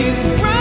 you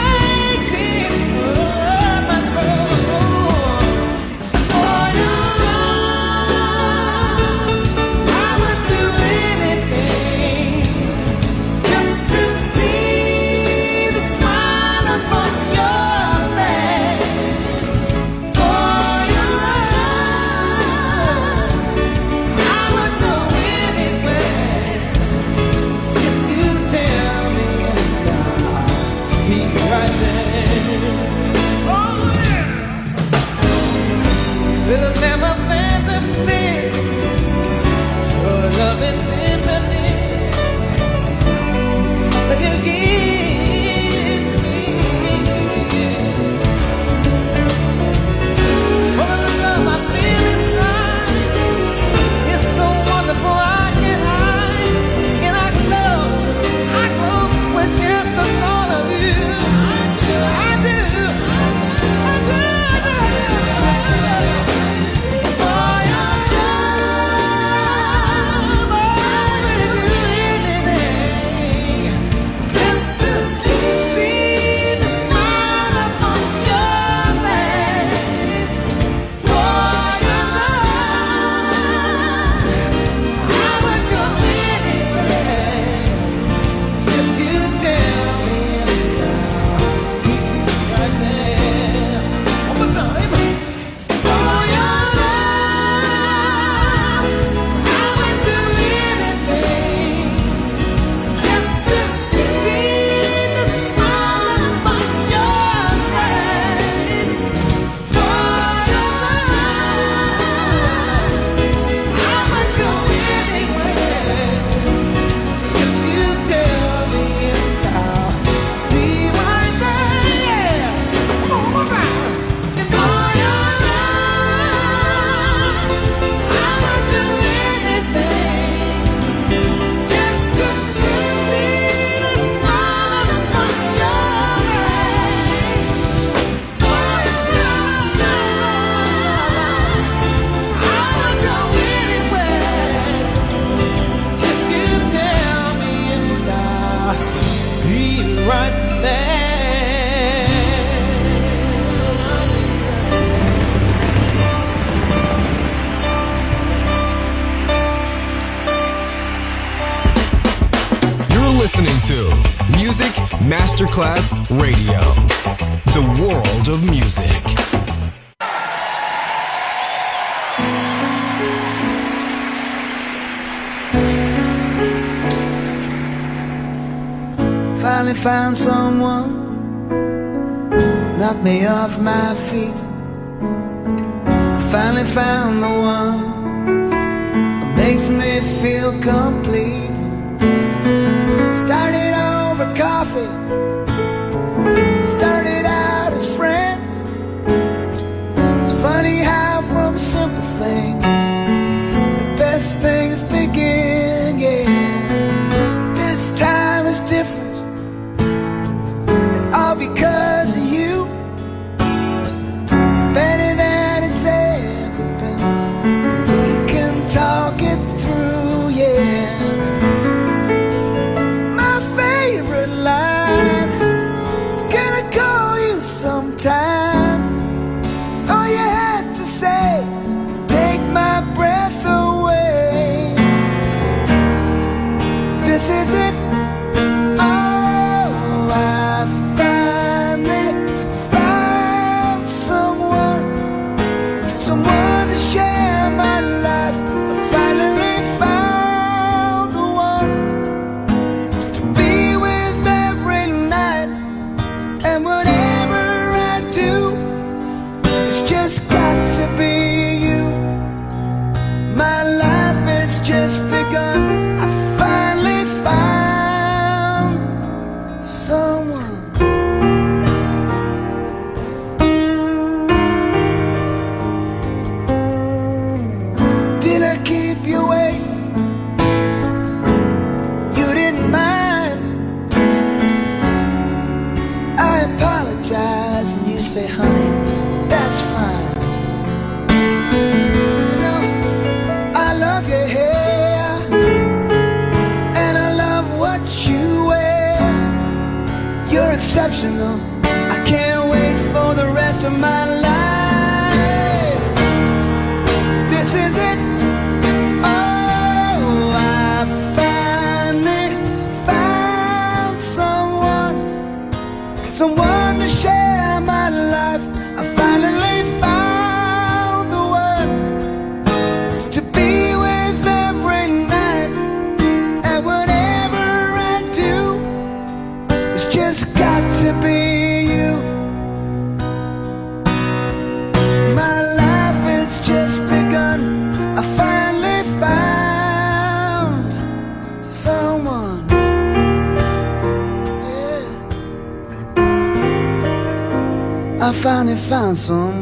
listening to Music Masterclass Radio, the world of music. finally found someone knocked me off my feet finally found the one that makes me feel complete Started over coffee. Started out as friends. It's funny how from simple things, the best things. Finally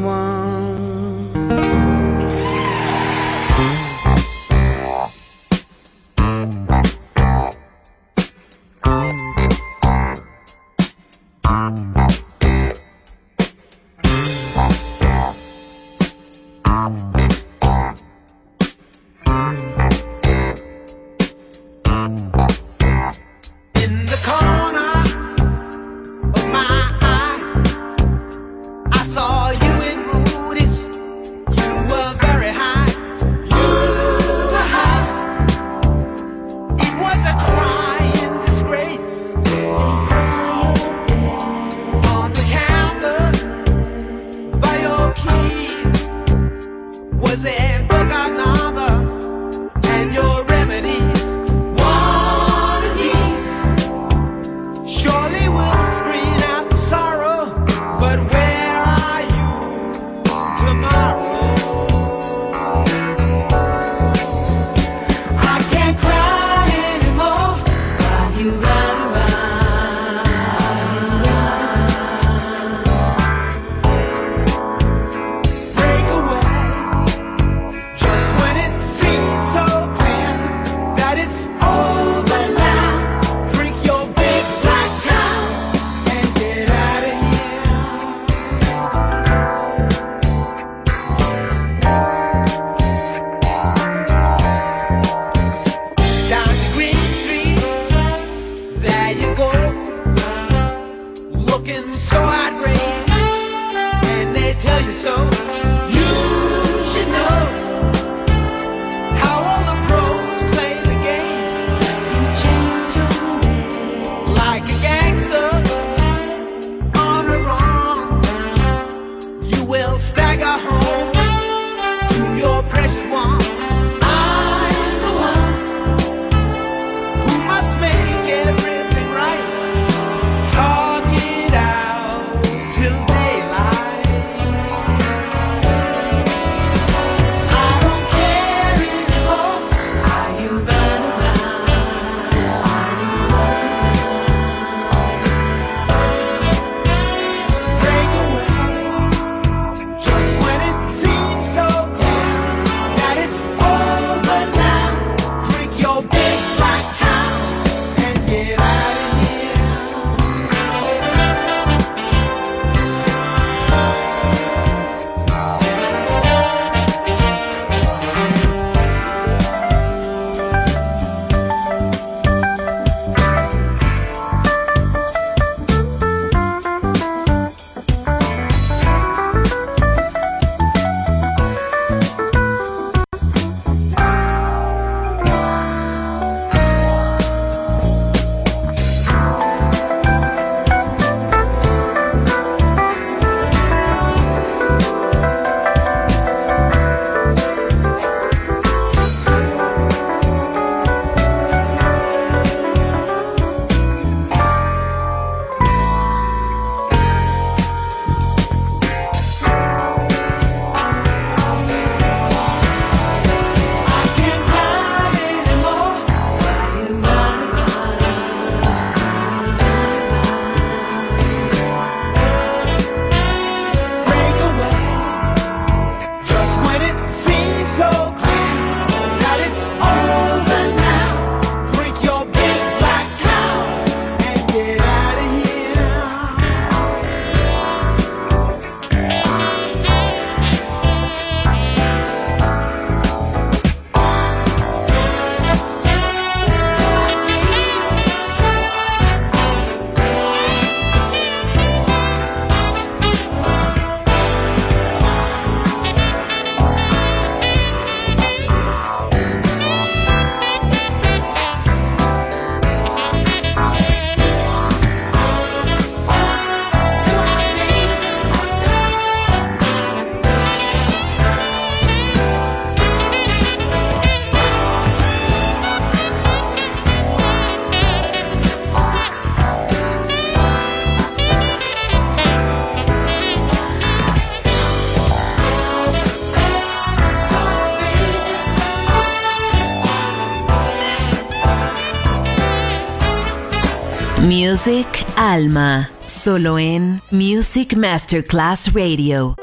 Music Alma, solo en Music Masterclass Radio.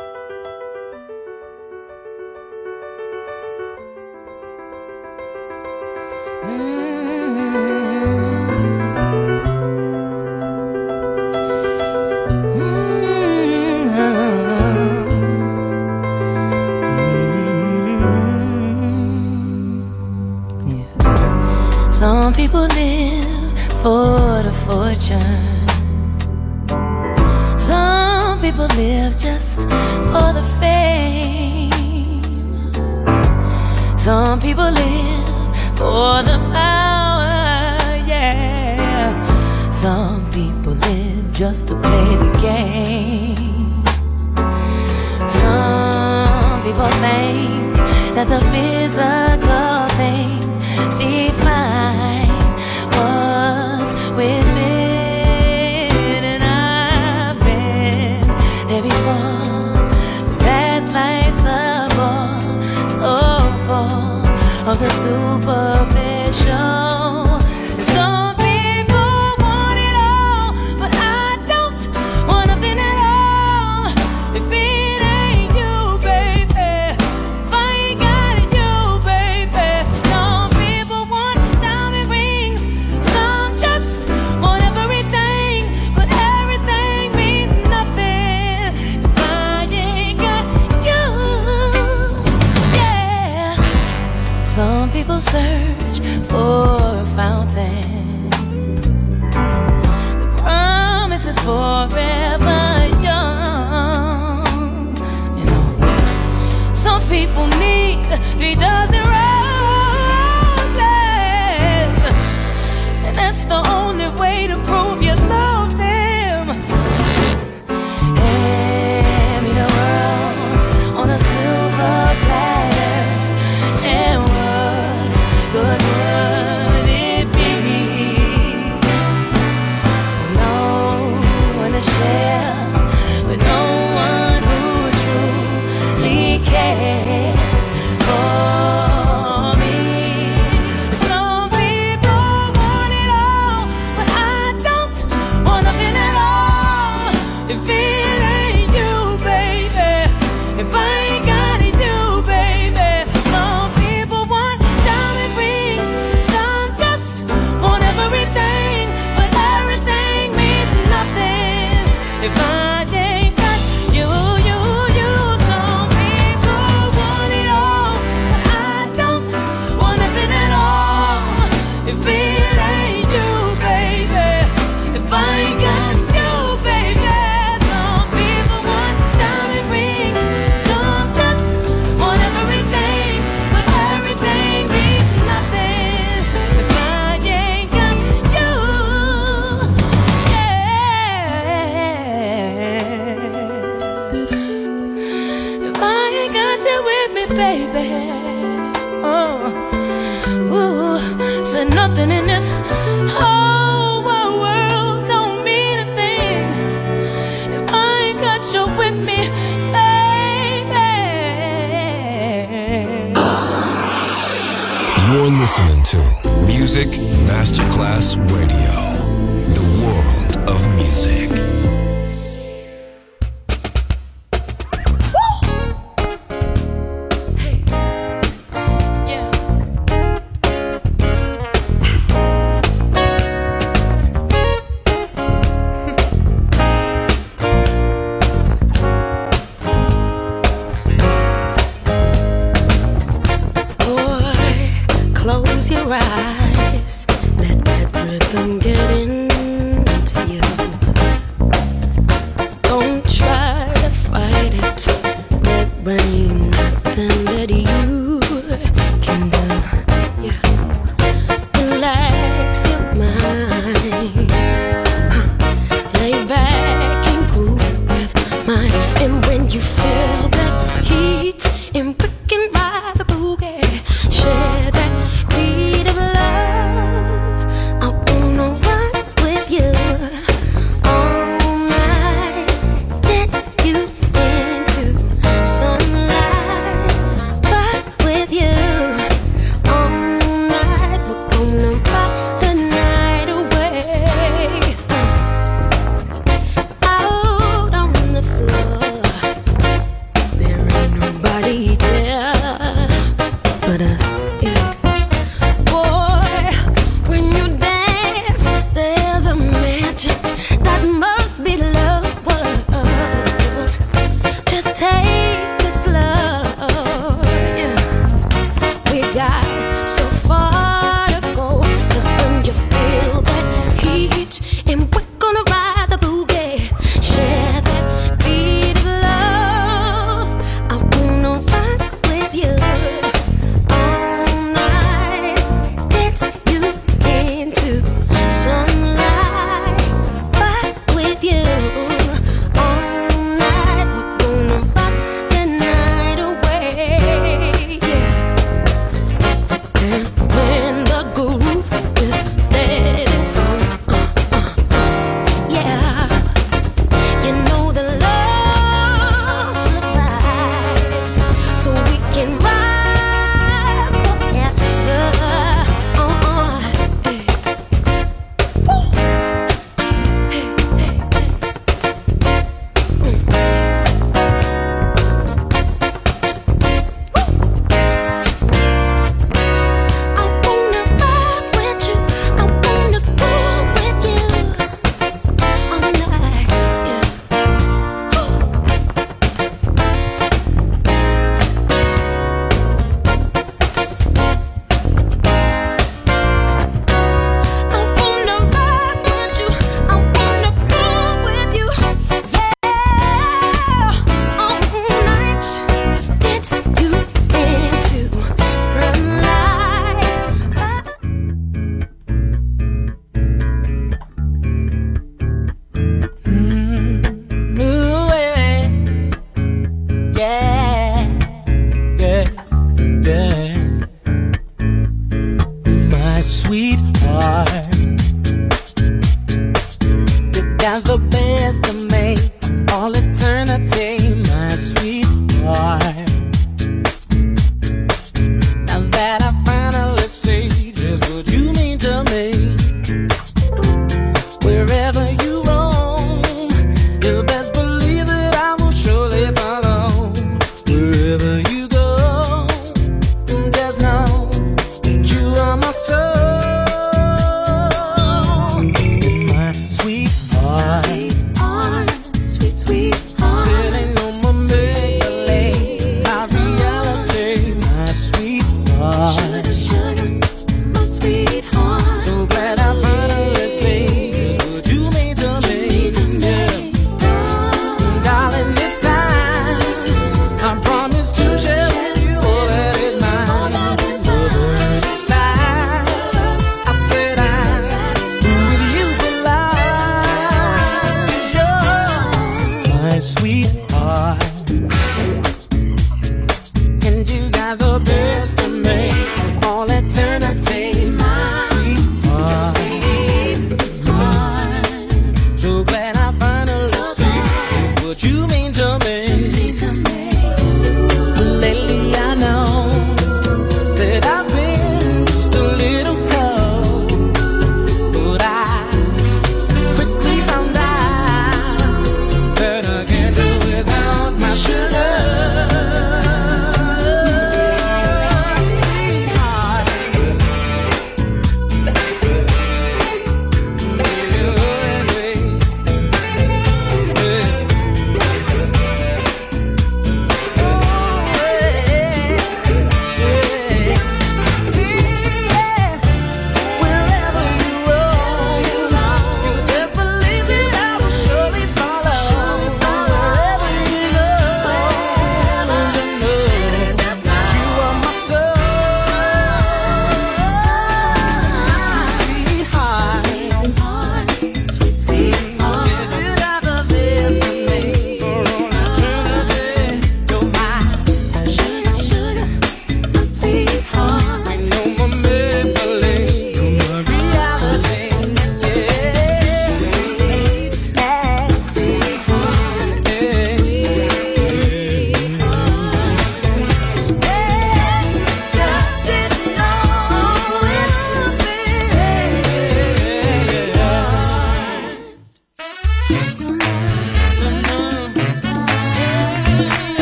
Some the